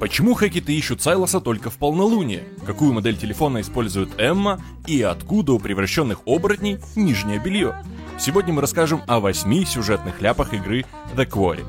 Почему хакеты ищут Сайлоса только в полнолуние? Какую модель телефона использует Эмма? И откуда у превращенных оборотней нижнее белье? Сегодня мы расскажем о восьми сюжетных ляпах игры The Quarry.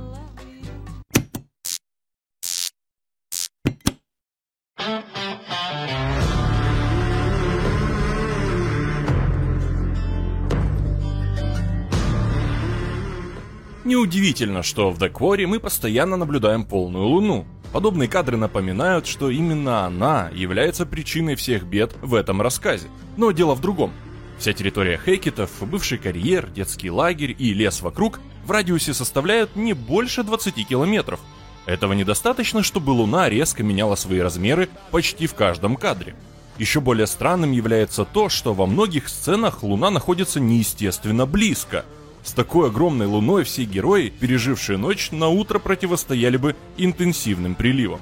Неудивительно, что в Quarry мы постоянно наблюдаем полную луну. Подобные кадры напоминают, что именно она является причиной всех бед в этом рассказе. Но дело в другом. Вся территория Хейкетов, бывший карьер, детский лагерь и лес вокруг в радиусе составляют не больше 20 километров. Этого недостаточно, чтобы Луна резко меняла свои размеры почти в каждом кадре. Еще более странным является то, что во многих сценах Луна находится неестественно близко – с такой огромной луной все герои, пережившие ночь, на утро противостояли бы интенсивным приливам.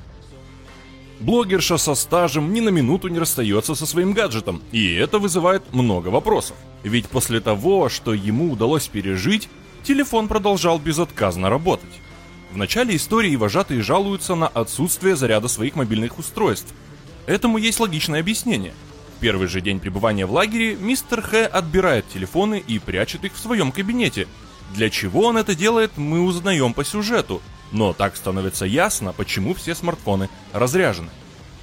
Блогерша со стажем ни на минуту не расстается со своим гаджетом, и это вызывает много вопросов. Ведь после того, что ему удалось пережить, телефон продолжал безотказно работать. В начале истории вожатые жалуются на отсутствие заряда своих мобильных устройств. Этому есть логичное объяснение – первый же день пребывания в лагере мистер Х отбирает телефоны и прячет их в своем кабинете. Для чего он это делает, мы узнаем по сюжету, но так становится ясно, почему все смартфоны разряжены.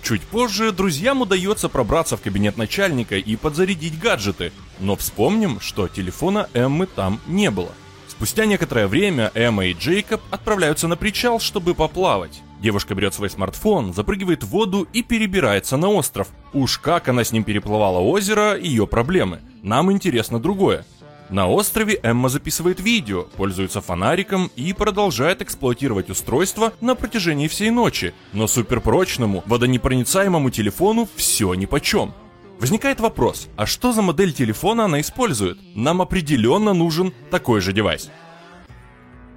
Чуть позже друзьям удается пробраться в кабинет начальника и подзарядить гаджеты, но вспомним, что телефона Эммы там не было. Спустя некоторое время Эмма и Джейкоб отправляются на причал, чтобы поплавать. Девушка берет свой смартфон, запрыгивает в воду и перебирается на остров. Уж как она с ним переплывала озеро, ее проблемы. Нам интересно другое. На острове Эмма записывает видео, пользуется фонариком и продолжает эксплуатировать устройство на протяжении всей ночи, но суперпрочному, водонепроницаемому телефону все нипочем. Возникает вопрос, а что за модель телефона она использует? Нам определенно нужен такой же девайс.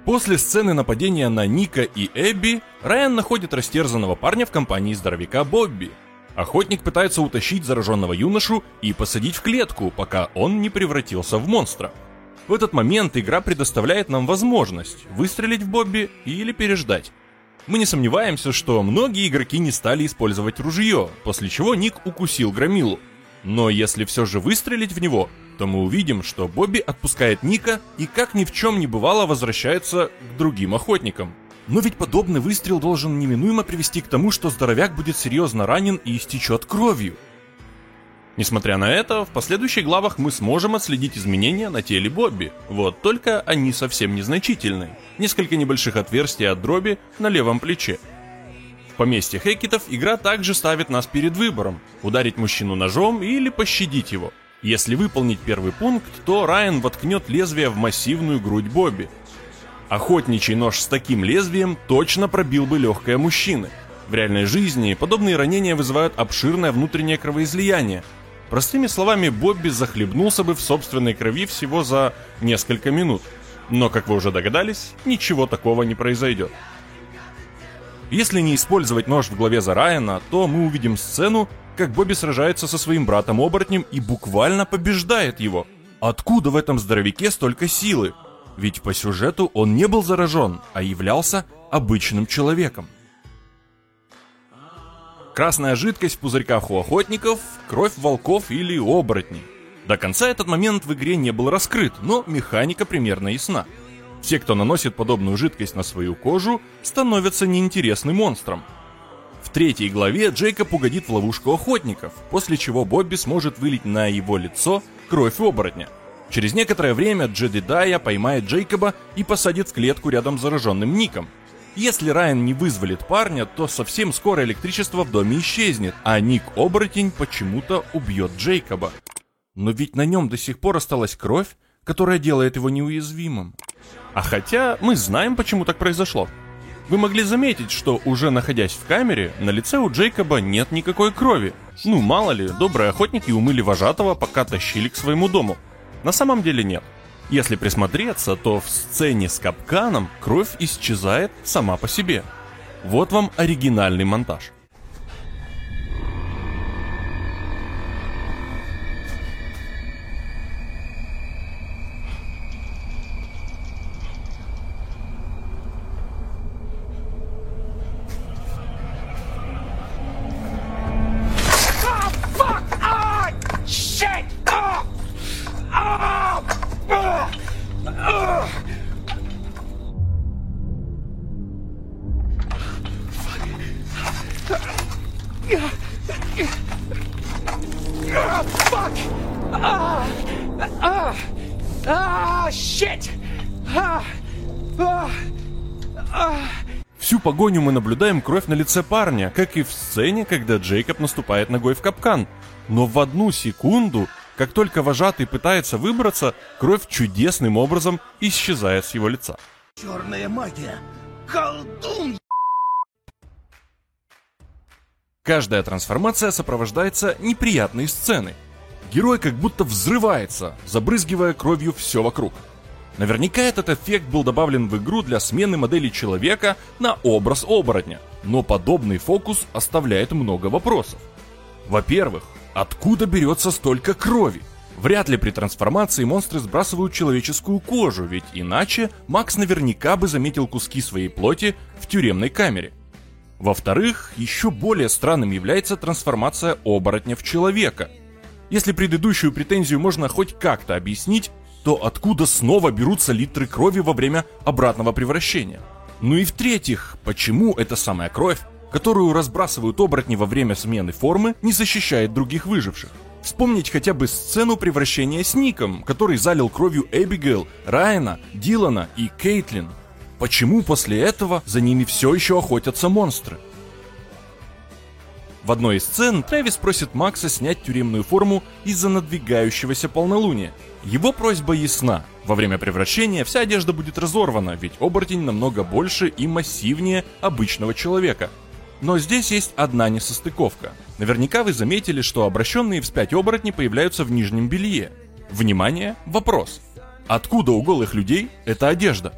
После сцены нападения на Ника и Эбби, Райан находит растерзанного парня в компании здоровяка Бобби. Охотник пытается утащить зараженного юношу и посадить в клетку, пока он не превратился в монстра. В этот момент игра предоставляет нам возможность выстрелить в Бобби или переждать. Мы не сомневаемся, что многие игроки не стали использовать ружье, после чего Ник укусил Громилу. Но если все же выстрелить в него, то мы увидим, что Бобби отпускает Ника и как ни в чем не бывало возвращается к другим охотникам. Но ведь подобный выстрел должен неминуемо привести к тому, что здоровяк будет серьезно ранен и истечет кровью. Несмотря на это, в последующих главах мы сможем отследить изменения на теле Бобби. Вот только они совсем незначительные. Несколько небольших отверстий от дроби на левом плече. Поместье Хекетов игра также ставит нас перед выбором – ударить мужчину ножом или пощадить его – если выполнить первый пункт, то Райан воткнет лезвие в массивную грудь Бобби. Охотничий нож с таким лезвием точно пробил бы легкое мужчины. В реальной жизни подобные ранения вызывают обширное внутреннее кровоизлияние. Простыми словами, Бобби захлебнулся бы в собственной крови всего за несколько минут. Но, как вы уже догадались, ничего такого не произойдет. Если не использовать нож в главе за Райана, то мы увидим сцену, как Бобби сражается со своим братом-оборотнем и буквально побеждает его. Откуда в этом здоровяке столько силы? Ведь по сюжету он не был заражен, а являлся обычным человеком. Красная жидкость в пузырьках у охотников, кровь волков или оборотней. До конца этот момент в игре не был раскрыт, но механика примерно ясна. Все, кто наносит подобную жидкость на свою кожу, становятся неинтересным монстром – в третьей главе Джейкоб угодит в ловушку охотников, после чего Бобби сможет вылить на его лицо кровь оборотня. Через некоторое время Джедидая поймает Джейкоба и посадит в клетку рядом с зараженным Ником. Если Райан не вызволит парня, то совсем скоро электричество в доме исчезнет, а Ник-оборотень почему-то убьет Джейкоба. Но ведь на нем до сих пор осталась кровь, которая делает его неуязвимым. А хотя мы знаем, почему так произошло. Вы могли заметить, что уже находясь в камере, на лице у Джейкоба нет никакой крови. Ну, мало ли, добрые охотники умыли вожатого, пока тащили к своему дому. На самом деле нет. Если присмотреться, то в сцене с капканом кровь исчезает сама по себе. Вот вам оригинальный монтаж. Всю погоню мы наблюдаем кровь на лице парня, как и в сцене, когда Джейкоб наступает ногой в капкан. Но в одну секунду как только вожатый пытается выбраться, кровь чудесным образом исчезает с его лица. Черная магия! Колдун! Каждая трансформация сопровождается неприятной сценой. Герой как будто взрывается, забрызгивая кровью все вокруг. Наверняка этот эффект был добавлен в игру для смены модели человека на образ оборотня, но подобный фокус оставляет много вопросов. Во-первых, откуда берется столько крови? Вряд ли при трансформации монстры сбрасывают человеческую кожу, ведь иначе Макс наверняка бы заметил куски своей плоти в тюремной камере. Во-вторых, еще более странным является трансформация оборотня в человека. Если предыдущую претензию можно хоть как-то объяснить, то откуда снова берутся литры крови во время обратного превращения? Ну и в-третьих, почему эта самая кровь, которую разбрасывают оборотни во время смены формы, не защищает других выживших? Вспомнить хотя бы сцену превращения с Ником, который залил кровью Эбигейл, Райана, Дилана и Кейтлин. Почему после этого за ними все еще охотятся монстры? В одной из сцен Трэвис просит Макса снять тюремную форму из-за надвигающегося полнолуния. Его просьба ясна. Во время превращения вся одежда будет разорвана, ведь оборотень намного больше и массивнее обычного человека. Но здесь есть одна несостыковка. Наверняка вы заметили, что обращенные вспять оборотни появляются в нижнем белье. Внимание, вопрос. Откуда у голых людей эта одежда?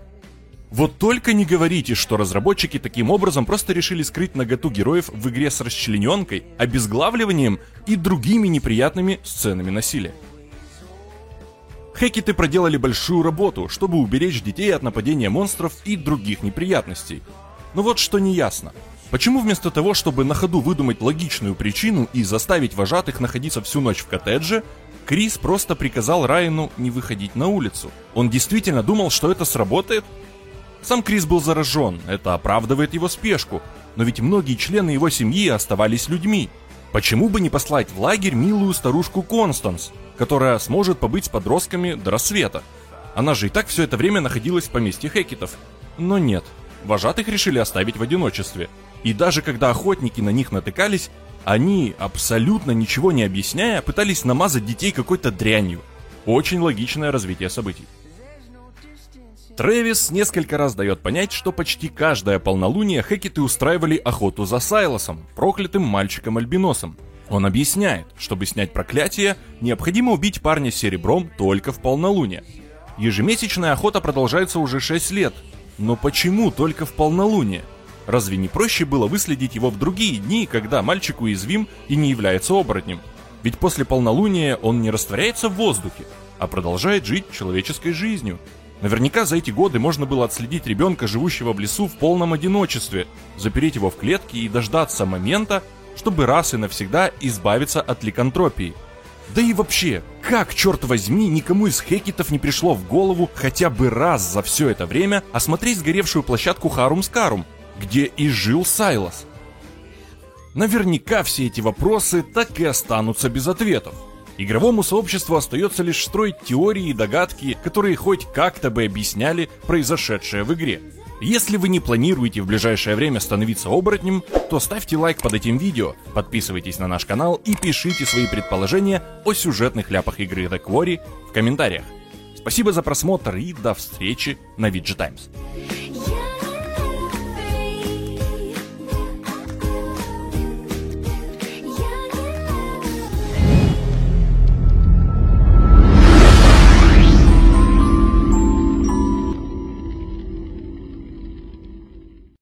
Вот только не говорите, что разработчики таким образом просто решили скрыть наготу героев в игре с расчлененкой, обезглавливанием и другими неприятными сценами насилия. Хекеты проделали большую работу, чтобы уберечь детей от нападения монстров и других неприятностей. Но вот что не ясно. Почему вместо того, чтобы на ходу выдумать логичную причину и заставить вожатых находиться всю ночь в коттедже, Крис просто приказал Райану не выходить на улицу? Он действительно думал, что это сработает? Сам Крис был заражен, это оправдывает его спешку, но ведь многие члены его семьи оставались людьми. Почему бы не послать в лагерь милую старушку Констанс, которая сможет побыть с подростками до рассвета? Она же и так все это время находилась в поместье Хекетов. Но нет, вожатых решили оставить в одиночестве. И даже когда охотники на них натыкались, они, абсолютно ничего не объясняя, пытались намазать детей какой-то дрянью. Очень логичное развитие событий. Трэвис несколько раз дает понять, что почти каждое полнолуние Хекеты устраивали охоту за Сайлосом, проклятым мальчиком-альбиносом. Он объясняет, чтобы снять проклятие, необходимо убить парня серебром только в полнолуние. Ежемесячная охота продолжается уже 6 лет, но почему только в полнолуние? Разве не проще было выследить его в другие дни, когда мальчик уязвим и не является оборотнем? Ведь после полнолуния он не растворяется в воздухе, а продолжает жить человеческой жизнью, Наверняка за эти годы можно было отследить ребенка, живущего в лесу в полном одиночестве, запереть его в клетке и дождаться момента, чтобы раз и навсегда избавиться от ликантропии. Да и вообще, как, черт возьми, никому из хекетов не пришло в голову хотя бы раз за все это время осмотреть сгоревшую площадку Харум-Скарум, где и жил Сайлос? Наверняка все эти вопросы так и останутся без ответов. Игровому сообществу остается лишь строить теории и догадки, которые хоть как-то бы объясняли произошедшее в игре. Если вы не планируете в ближайшее время становиться оборотнем, то ставьте лайк под этим видео, подписывайтесь на наш канал и пишите свои предположения о сюжетных ляпах игры The Quarry в комментариях. Спасибо за просмотр и до встречи на VG Times.